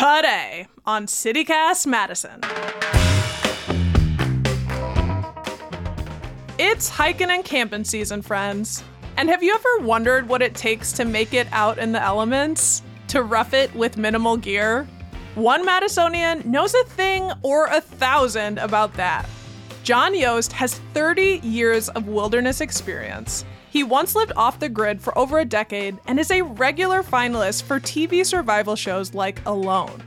today on CityCast Madison. It's hiking and camping season, friends. And have you ever wondered what it takes to make it out in the elements? To rough it with minimal gear? One Madisonian knows a thing or a thousand about that. John Yost has 30 years of wilderness experience. He once lived off the grid for over a decade and is a regular finalist for TV survival shows like Alone.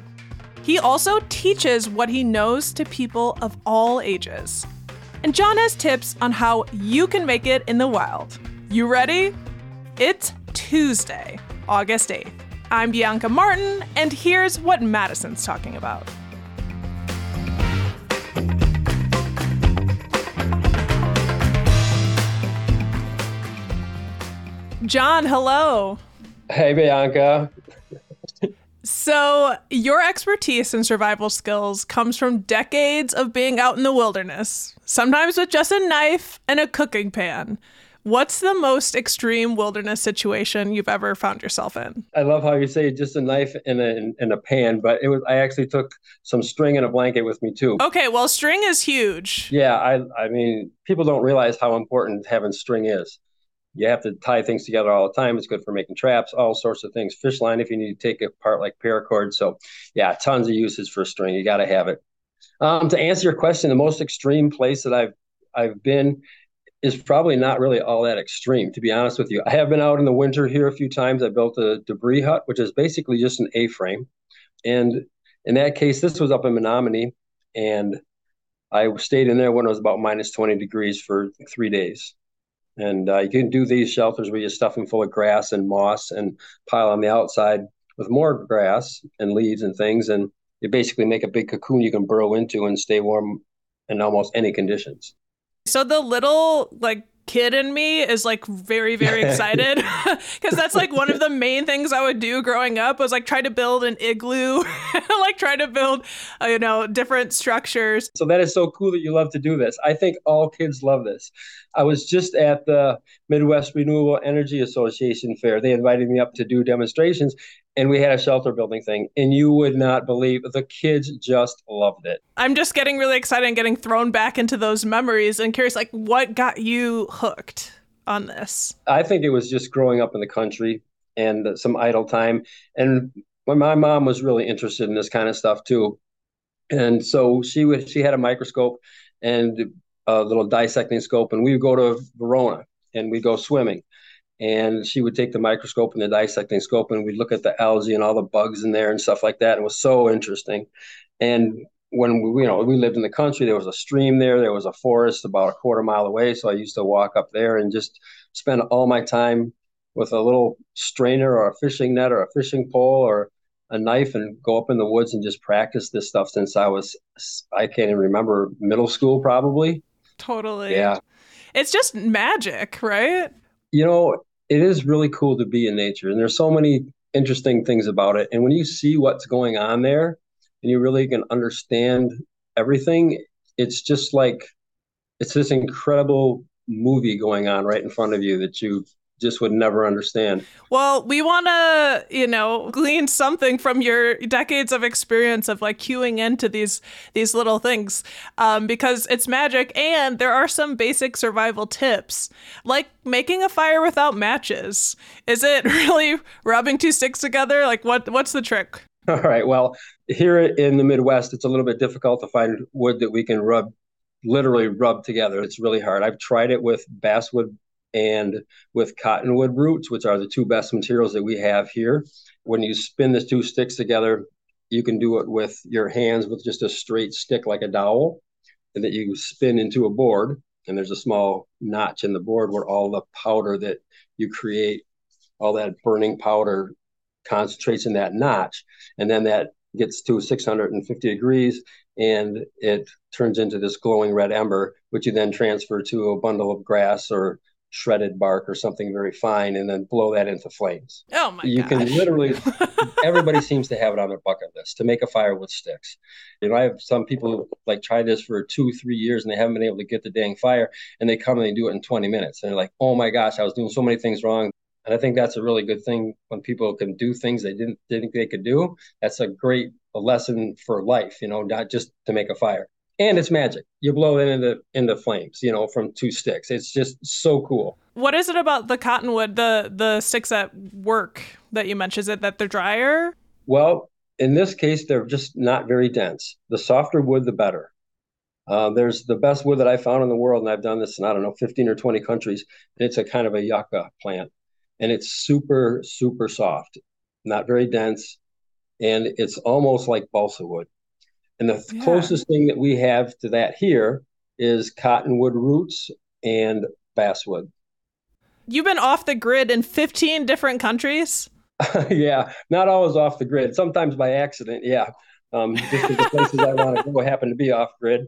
He also teaches what he knows to people of all ages. And John has tips on how you can make it in the wild. You ready? It's Tuesday, August 8th. I'm Bianca Martin, and here's what Madison's talking about. John, hello. Hey, Bianca. So, your expertise in survival skills comes from decades of being out in the wilderness, sometimes with just a knife and a cooking pan. What's the most extreme wilderness situation you've ever found yourself in? I love how you say just a knife and a and a pan, but it was I actually took some string and a blanket with me too. Okay, well, string is huge. Yeah, I I mean, people don't realize how important having string is. You have to tie things together all the time. It's good for making traps, all sorts of things. Fish line if you need to take it apart like paracord. So, yeah, tons of uses for string. You got to have it. Um, to answer your question, the most extreme place that I've I've been is probably not really all that extreme, to be honest with you. I have been out in the winter here a few times. I built a debris hut, which is basically just an A frame. And in that case, this was up in Menominee, and I stayed in there when it was about minus 20 degrees for three days. And uh, you can do these shelters where you stuff them full of grass and moss and pile on the outside with more grass and leaves and things. And you basically make a big cocoon you can burrow into and stay warm in almost any conditions. So the little like kid in me is like very very excited because that's like one of the main things I would do growing up was like try to build an igloo, like try to build uh, you know different structures. So that is so cool that you love to do this. I think all kids love this. I was just at the Midwest Renewable Energy Association fair. They invited me up to do demonstrations, and we had a shelter building thing. And you would not believe the kids just loved it. I'm just getting really excited and getting thrown back into those memories and curious, like, what got you hooked on this? I think it was just growing up in the country and some idle time. And when my mom was really interested in this kind of stuff too. And so she would she had a microscope and a little dissecting scope, and we would go to Verona and we'd go swimming. And she would take the microscope and the dissecting scope, and we'd look at the algae and all the bugs in there and stuff like that. It was so interesting. And when we, you know, we lived in the country, there was a stream there, there was a forest about a quarter mile away. So I used to walk up there and just spend all my time with a little strainer or a fishing net or a fishing pole or a knife and go up in the woods and just practice this stuff since I was I can't even remember middle school probably. Totally. Yeah. It's just magic, right? You know, it is really cool to be in nature, and there's so many interesting things about it. And when you see what's going on there, and you really can understand everything, it's just like it's this incredible movie going on right in front of you that you just would never understand. Well, we want to, you know, glean something from your decades of experience of like queuing into these these little things, um, because it's magic, and there are some basic survival tips, like making a fire without matches. Is it really rubbing two sticks together? Like, what what's the trick? All right. Well, here in the Midwest, it's a little bit difficult to find wood that we can rub literally rub together. It's really hard. I've tried it with basswood and with cottonwood roots, which are the two best materials that we have here. When you spin the two sticks together, you can do it with your hands with just a straight stick like a dowel, and that you spin into a board. And there's a small notch in the board where all the powder that you create, all that burning powder concentrates in that notch. And then that gets to 650 degrees and it turns into this glowing red ember, which you then transfer to a bundle of grass or shredded bark or something very fine and then blow that into flames. Oh my god. You gosh. can literally everybody seems to have it on their bucket list to make a fire with sticks. You know, I have some people who, like try this for two, three years and they haven't been able to get the dang fire and they come and they do it in 20 minutes. And they're like, oh my gosh, I was doing so many things wrong. And I think that's a really good thing when people can do things they didn't, didn't think they could do. That's a great a lesson for life, you know, not just to make a fire. And it's magic. You blow it into into flames, you know, from two sticks. It's just so cool. What is it about the cottonwood, the the sticks that work that you mentioned? Is it that they're drier? Well, in this case, they're just not very dense. The softer wood, the better. Uh, there's the best wood that I found in the world, and I've done this in, I don't know, 15 or 20 countries. And it's a kind of a yucca plant. And it's super, super soft, not very dense. And it's almost like balsa wood. And the yeah. closest thing that we have to that here is cottonwood roots and basswood. You've been off the grid in 15 different countries? yeah, not always off the grid. Sometimes by accident. Yeah, um, just because the places I want to go happen to be off grid.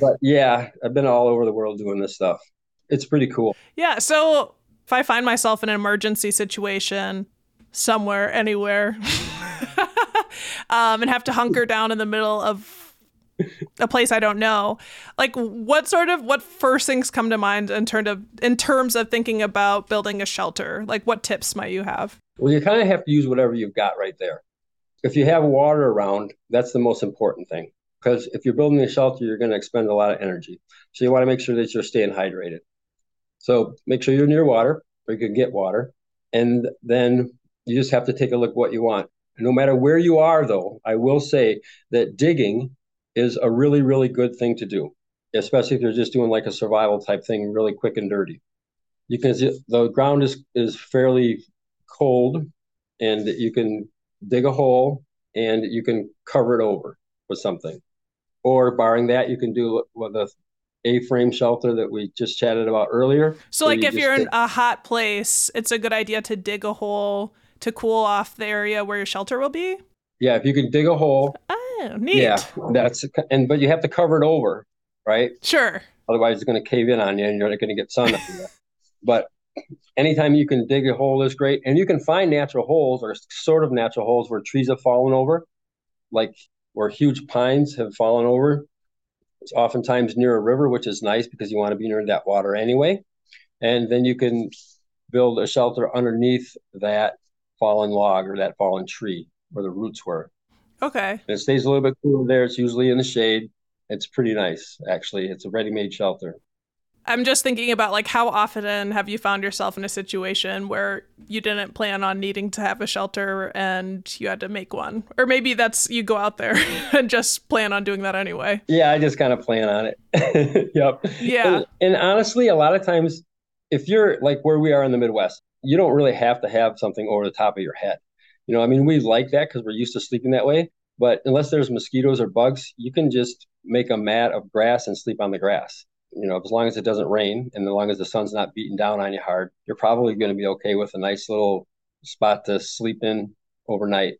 But yeah, I've been all over the world doing this stuff. It's pretty cool. Yeah. So if I find myself in an emergency situation somewhere, anywhere, um, and have to hunker down in the middle of a place I don't know. Like what sort of what first things come to mind in terms of in terms of thinking about building a shelter? Like what tips might you have? Well, you kind of have to use whatever you've got right there. If you have water around, that's the most important thing because if you're building a shelter, you're going to expend a lot of energy. So you want to make sure that you're staying hydrated. So make sure you're near water or you can get water. And then you just have to take a look what you want. No matter where you are, though, I will say that digging is a really, really good thing to do, especially if you're just doing like a survival type thing, really quick and dirty. You can the ground is is fairly cold, and you can dig a hole and you can cover it over with something, or barring that, you can do with a a-frame shelter that we just chatted about earlier. So, like, you if you're dig. in a hot place, it's a good idea to dig a hole to cool off the area where your shelter will be. Yeah, if you can dig a hole. Oh, neat. Yeah, that's and but you have to cover it over, right? Sure. Otherwise, it's going to cave in on you, and you're not going to get sun. But anytime you can dig a hole is great, and you can find natural holes or sort of natural holes where trees have fallen over, like where huge pines have fallen over. It's oftentimes near a river, which is nice because you want to be near that water anyway. And then you can build a shelter underneath that fallen log or that fallen tree where the roots were. Okay. And it stays a little bit cooler there. It's usually in the shade. It's pretty nice, actually. It's a ready-made shelter. I'm just thinking about like how often have you found yourself in a situation where you didn't plan on needing to have a shelter and you had to make one, or maybe that's you go out there and just plan on doing that anyway. Yeah, I just kind of plan on it. yep. Yeah. And, and honestly, a lot of times, if you're like where we are in the Midwest, you don't really have to have something over the top of your head. You know, I mean, we like that because we're used to sleeping that way. But unless there's mosquitoes or bugs, you can just make a mat of grass and sleep on the grass. You know, as long as it doesn't rain and as long as the sun's not beating down on you hard, you're probably going to be okay with a nice little spot to sleep in overnight.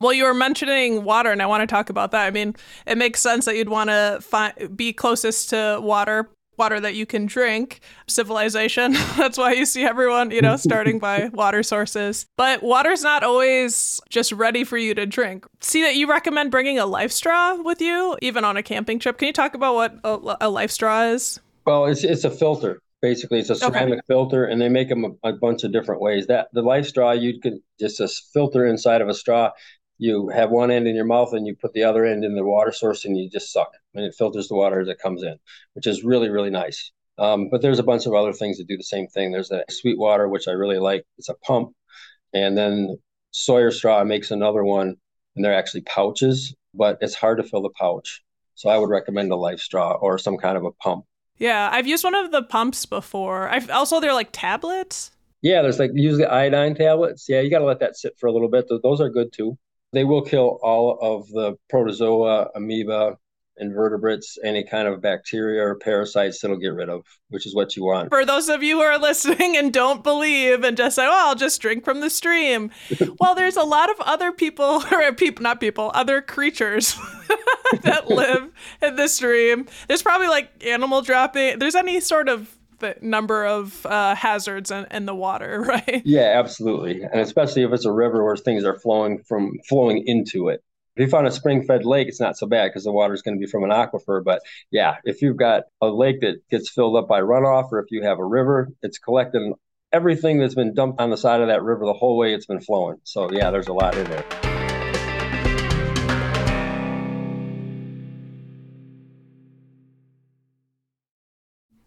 Well, you were mentioning water, and I want to talk about that. I mean, it makes sense that you'd want to fi- be closest to water water that you can drink civilization. That's why you see everyone you know starting by water sources. But water's not always just ready for you to drink. See that you recommend bringing a LifeStraw with you even on a camping trip. Can you talk about what a, a LifeStraw is? Well it's, it's a filter basically. It's a ceramic okay. filter and they make them a, a, bunch of different ways. That the LifeStraw you could just a filter inside of a straw you have one end in your mouth and you put the other end in the water source and you just suck and it filters the water as it comes in, which is really, really nice. Um, but there's a bunch of other things that do the same thing. There's a SweetWater, which I really like. It's a pump. And then Sawyer Straw makes another one, and they're actually pouches, but it's hard to fill the pouch. So I would recommend a LifeStraw or some kind of a pump. Yeah, I've used one of the pumps before. I've also they're like tablets. Yeah, there's like usually iodine tablets. Yeah, you got to let that sit for a little bit. Those are good too. They will kill all of the protozoa, amoeba, invertebrates, any kind of bacteria or parasites that'll get rid of, which is what you want. For those of you who are listening and don't believe and just say, "Oh, I'll just drink from the stream," well, there's a lot of other people, or people, not people, other creatures that live in the stream. There's probably like animal dropping. There's any sort of the number of uh, hazards in, in the water, right? Yeah, absolutely, and especially if it's a river where things are flowing from flowing into it. If you find a spring-fed lake, it's not so bad because the water is going to be from an aquifer. But yeah, if you've got a lake that gets filled up by runoff, or if you have a river, it's collecting everything that's been dumped on the side of that river the whole way it's been flowing. So yeah, there's a lot in there.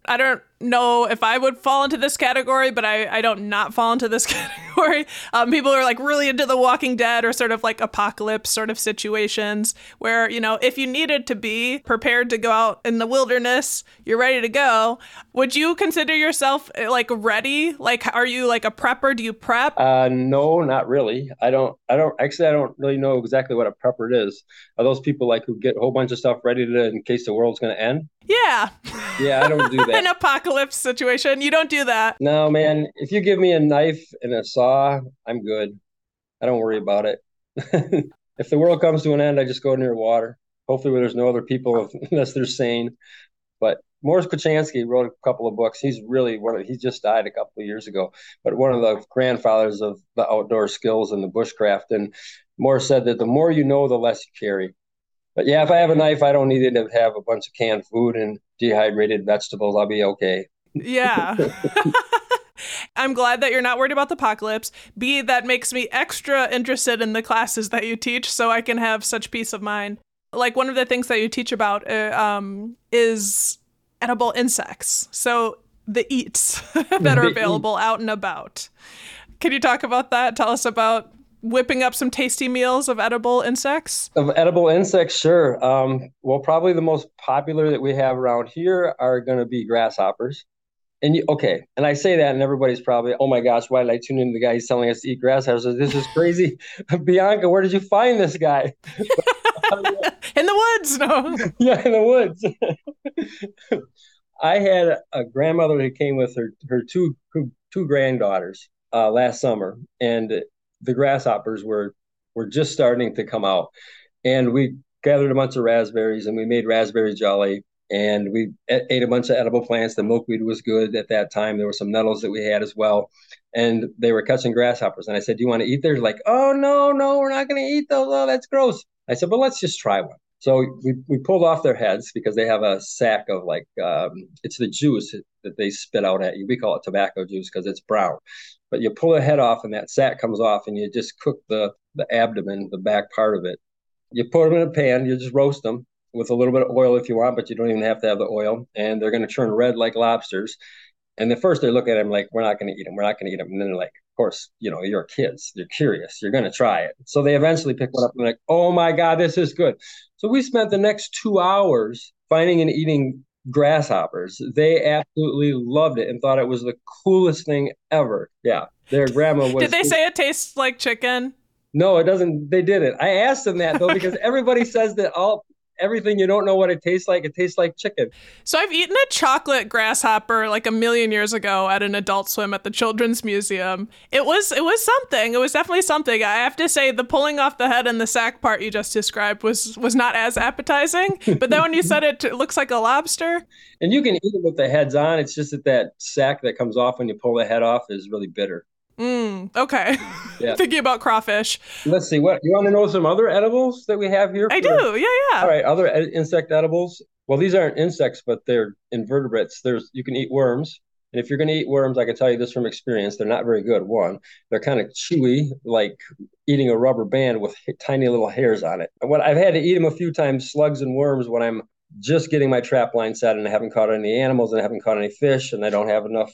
I don't know if I would fall into this category, but I, I don't not fall into this category. Um, people are like really into The Walking Dead or sort of like apocalypse sort of situations where, you know, if you needed to be prepared to go out in the wilderness, you're ready to go. Would you consider yourself eh, like ready? Like, are you like a prepper? Do you prep? Uh, no, not really. I don't, I don't, actually, I don't really know exactly what a prepper is. Are those people like who get a whole bunch of stuff ready to, in case the world's going to end? Yeah. Yeah, I don't do that. An apocalypse situation. You don't do that. No, man. If you give me a knife and a saw, I'm good. I don't worry about it. if the world comes to an end, I just go near water. Hopefully, where there's no other people, unless they're sane. But Mors Kochanski wrote a couple of books. He's really one. Of, he just died a couple of years ago, but one of the grandfathers of the outdoor skills and the bushcraft. And Mors said that the more you know, the less you carry. But yeah, if I have a knife, I don't need it to have a bunch of canned food and dehydrated vegetables. I'll be okay. Yeah. I'm glad that you're not worried about the apocalypse. B, that makes me extra interested in the classes that you teach so I can have such peace of mind. Like one of the things that you teach about uh, um, is edible insects. So the eats that are available out and about. Can you talk about that? Tell us about whipping up some tasty meals of edible insects? Of edible insects, sure. Um, well, probably the most popular that we have around here are going to be grasshoppers. And you, okay, and I say that, and everybody's probably, oh my gosh, why did I tune in to the guy who's telling us to eat grasshoppers? This is crazy. Bianca, where did you find this guy? in the woods, no. yeah, in the woods. I had a grandmother who came with her her two two granddaughters uh, last summer, and the grasshoppers were were just starting to come out, and we gathered a bunch of raspberries and we made raspberry jelly and we ate a bunch of edible plants. The milkweed was good at that time. There were some nettles that we had as well, and they were catching grasshoppers. And I said, "Do you want to eat?" They're like, "Oh no, no, we're not going to eat those. Oh, that's gross." I said, "But let's just try one." So we, we pulled off their heads because they have a sack of like um, it's the juice that they spit out at you. We call it tobacco juice because it's brown. But you pull the head off and that sack comes off and you just cook the the abdomen, the back part of it. You put them in a pan. You just roast them with a little bit of oil if you want, but you don't even have to have the oil. And they're going to turn red like lobsters. And at first they look at them like, we're not going to eat them. We're not going to eat them. And then they're like, course, you know, you're kids. You're curious. You're going to try it. So they eventually pick one up and like, oh my God, this is good. So we spent the next two hours finding and eating grasshoppers. They absolutely loved it and thought it was the coolest thing ever. Yeah. Their grandma was. Did they say it tastes like chicken? No, it doesn't. They didn't. I asked them that though because everybody says that all everything you don't know what it tastes like. It tastes like chicken. So I've eaten a chocolate grasshopper like a million years ago at an adult swim at the Children's Museum. It was it was something. It was definitely something. I have to say the pulling off the head and the sack part you just described was was not as appetizing. But then when you said it, it looks like a lobster. And you can eat it with the heads on. It's just that that sack that comes off when you pull the head off is really bitter. Mm, okay. Yeah. Thinking about crawfish. Let's see. What you want to know? Some other edibles that we have here. I do. Yeah, yeah. All right. Other insect edibles. Well, these aren't insects, but they're invertebrates. There's you can eat worms, and if you're going to eat worms, I can tell you this from experience, they're not very good. One, they're kind of chewy, like eating a rubber band with tiny little hairs on it. What I've had to eat them a few times, slugs and worms, when I'm just getting my trap line set and I haven't caught any animals and I haven't caught any fish and I don't have enough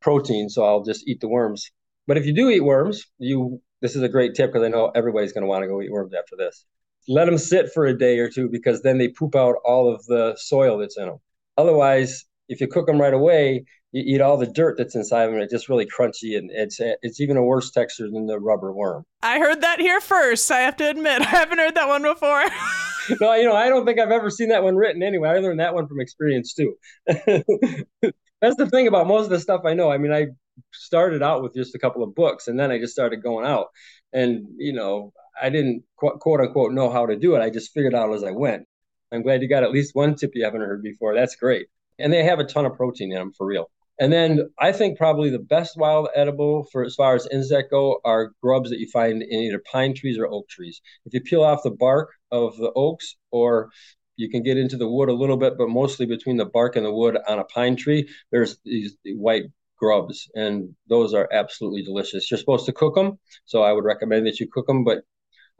protein, so I'll just eat the worms. But if you do eat worms, you this is a great tip because I know everybody's going to want to go eat worms after this. Let them sit for a day or two because then they poop out all of the soil that's in them. Otherwise, if you cook them right away, you eat all the dirt that's inside them. It's just really crunchy, and it's it's even a worse texture than the rubber worm. I heard that here first. I have to admit, I haven't heard that one before. no, you know, I don't think I've ever seen that one written anyway. I learned that one from experience too. that's the thing about most of the stuff I know. I mean, I started out with just a couple of books and then I just started going out. And, you know, I didn't quote, quote unquote know how to do it. I just figured out as I went. I'm glad you got at least one tip you haven't heard before. That's great. And they have a ton of protein in them for real. And then I think probably the best wild edible for as far as insect go are grubs that you find in either pine trees or oak trees. If you peel off the bark of the oaks or you can get into the wood a little bit, but mostly between the bark and the wood on a pine tree, there's these white grubs, and those are absolutely delicious. You're supposed to cook them, so I would recommend that you cook them, but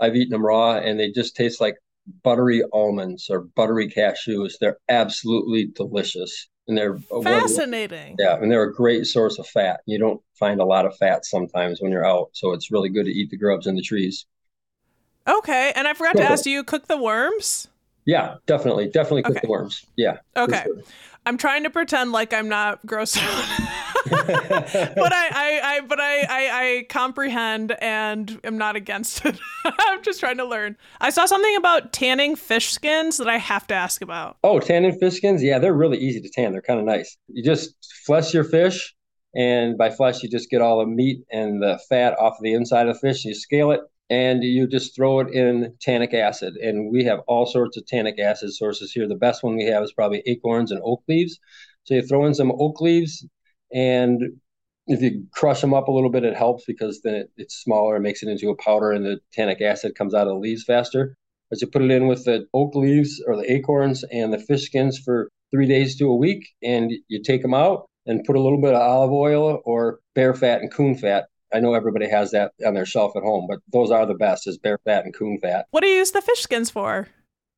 I've eaten them raw and they just taste like buttery almonds or buttery cashews. They're absolutely delicious. and they're fascinating. Yeah, and they're a great source of fat. You don't find a lot of fat sometimes when you're out, so it's really good to eat the grubs in the trees. Okay, and I forgot to ask, do you cook the worms? Yeah, definitely, definitely cook okay. the worms. Yeah. Okay. Sure. I'm trying to pretend like I'm not gross but I, I, I, but I, I, I comprehend and am not against it. I'm just trying to learn. I saw something about tanning fish skins that I have to ask about. Oh, tanning fish skins? Yeah, they're really easy to tan. They're kind of nice. You just flesh your fish, and by flesh, you just get all the meat and the fat off of the inside of the fish. You scale it, and you just throw it in tannic acid. And we have all sorts of tannic acid sources here. The best one we have is probably acorns and oak leaves. So you throw in some oak leaves, and if you crush them up a little bit, it helps because then it, it's smaller and makes it into a powder, and the tannic acid comes out of the leaves faster. But you put it in with the oak leaves or the acorns and the fish skins for three days to a week, and you take them out and put a little bit of olive oil or bear fat and coon fat. I know everybody has that on their shelf at home, but those are the best is bear fat and coon fat. What do you use the fish skins for?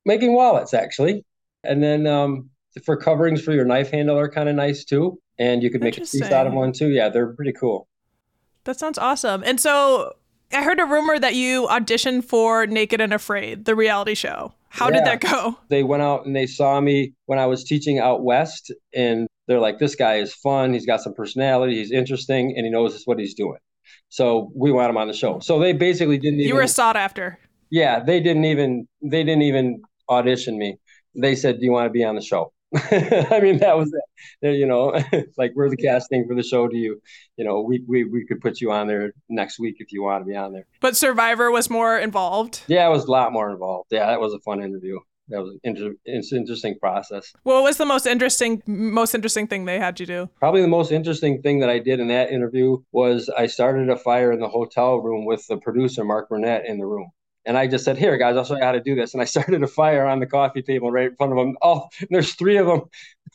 Making wallets, actually. And then um, for coverings for your knife handle are kind of nice too and you could make a piece out of one too. Yeah, they're pretty cool. That sounds awesome. And so I heard a rumor that you auditioned for Naked and Afraid, the reality show. How yeah. did that go? They went out and they saw me when I was teaching out west, and they're like, "This guy is fun. He's got some personality. He's interesting, and he knows what he's doing." So we want him on the show. So they basically didn't. Even, you were sought after. Yeah, they didn't even. They didn't even audition me. They said, "Do you want to be on the show?" I mean, that was it. You know, like we're the casting for the show. Do you, you know, we, we we could put you on there next week if you want to be on there. But Survivor was more involved. Yeah, it was a lot more involved. Yeah, that was a fun interview. That was an inter- interesting process. What was the most interesting most interesting thing they had you do? Probably the most interesting thing that I did in that interview was I started a fire in the hotel room with the producer Mark Burnett in the room. And I just said, "Here, guys, I'll show you how to do this." And I started a fire on the coffee table right in front of them. Oh, there's three of them,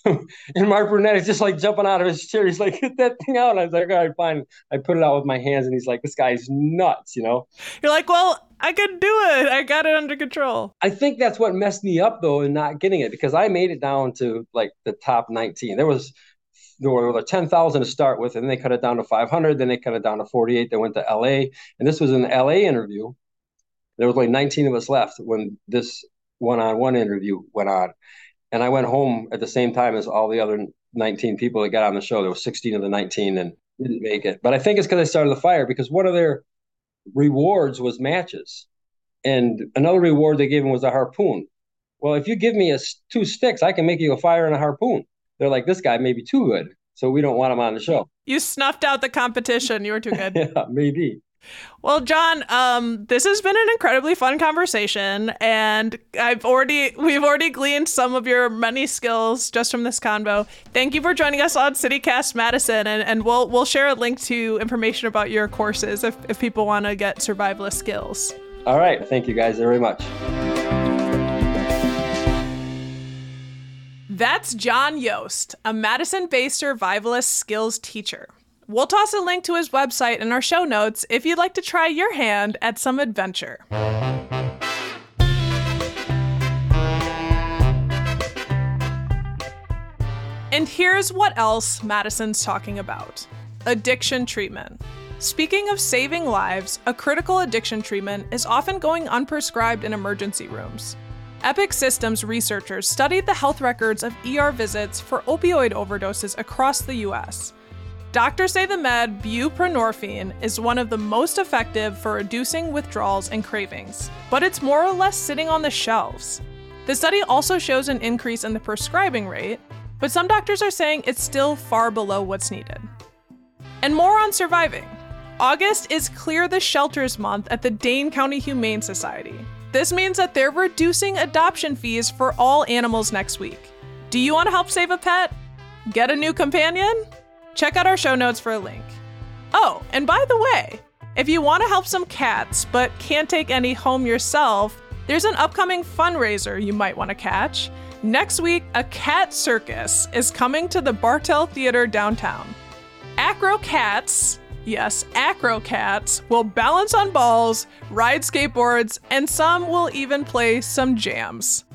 and Mark Burnett is just like jumping out of his chair. He's like, "Get that thing out!" And I was like, "All right, fine." I put it out with my hands, and he's like, "This guy's nuts," you know. You're like, "Well, I can do it. I got it under control." I think that's what messed me up though, in not getting it because I made it down to like the top 19. There was there were 10,000 to start with, and they cut it down to 500. Then they cut it down to 48. They went to LA, and this was an LA interview there was like 19 of us left when this one-on-one interview went on, and I went home at the same time as all the other 19 people that got on the show. There was 16 of the 19 and didn't make it. But I think it's because I started the fire because one of their rewards was matches, and another reward they gave him was a harpoon. Well, if you give me a, two sticks, I can make you a fire and a harpoon. They're like, this guy may be too good, so we don't want him on the show. You snuffed out the competition. You were too good. yeah, maybe. Well, John, um, this has been an incredibly fun conversation, and I've already we've already gleaned some of your many skills just from this convo. Thank you for joining us on CityCast Madison, and, and we'll we'll share a link to information about your courses if, if people want to get survivalist skills. All right, thank you guys very much. That's John Yost, a Madison based survivalist skills teacher. We'll toss a link to his website in our show notes if you'd like to try your hand at some adventure. And here's what else Madison's talking about addiction treatment. Speaking of saving lives, a critical addiction treatment is often going unprescribed in emergency rooms. Epic Systems researchers studied the health records of ER visits for opioid overdoses across the US Doctors say the med buprenorphine is one of the most effective for reducing withdrawals and cravings, but it's more or less sitting on the shelves. The study also shows an increase in the prescribing rate, but some doctors are saying it's still far below what's needed. And more on surviving. August is Clear the Shelters Month at the Dane County Humane Society. This means that they're reducing adoption fees for all animals next week. Do you want to help save a pet? Get a new companion? Check out our show notes for a link. Oh, and by the way, if you want to help some cats but can't take any home yourself, there's an upcoming fundraiser you might want to catch. Next week, a cat circus is coming to the Bartell Theater downtown. Acro Cats, yes, Acro Cats, will balance on balls, ride skateboards, and some will even play some jams.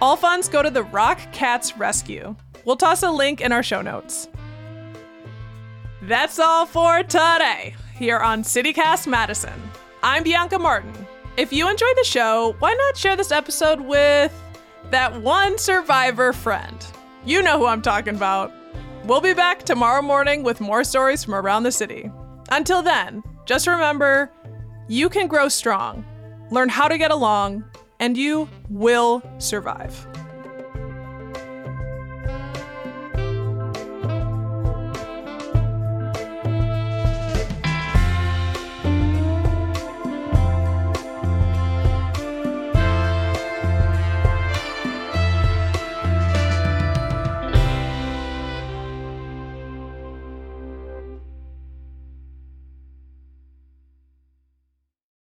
All funds go to the Rock Cats Rescue. We'll toss a link in our show notes. That's all for today here on CityCast Madison. I'm Bianca Martin. If you enjoyed the show, why not share this episode with that one survivor friend? You know who I'm talking about. We'll be back tomorrow morning with more stories from around the city. Until then, just remember you can grow strong, learn how to get along, and you will survive.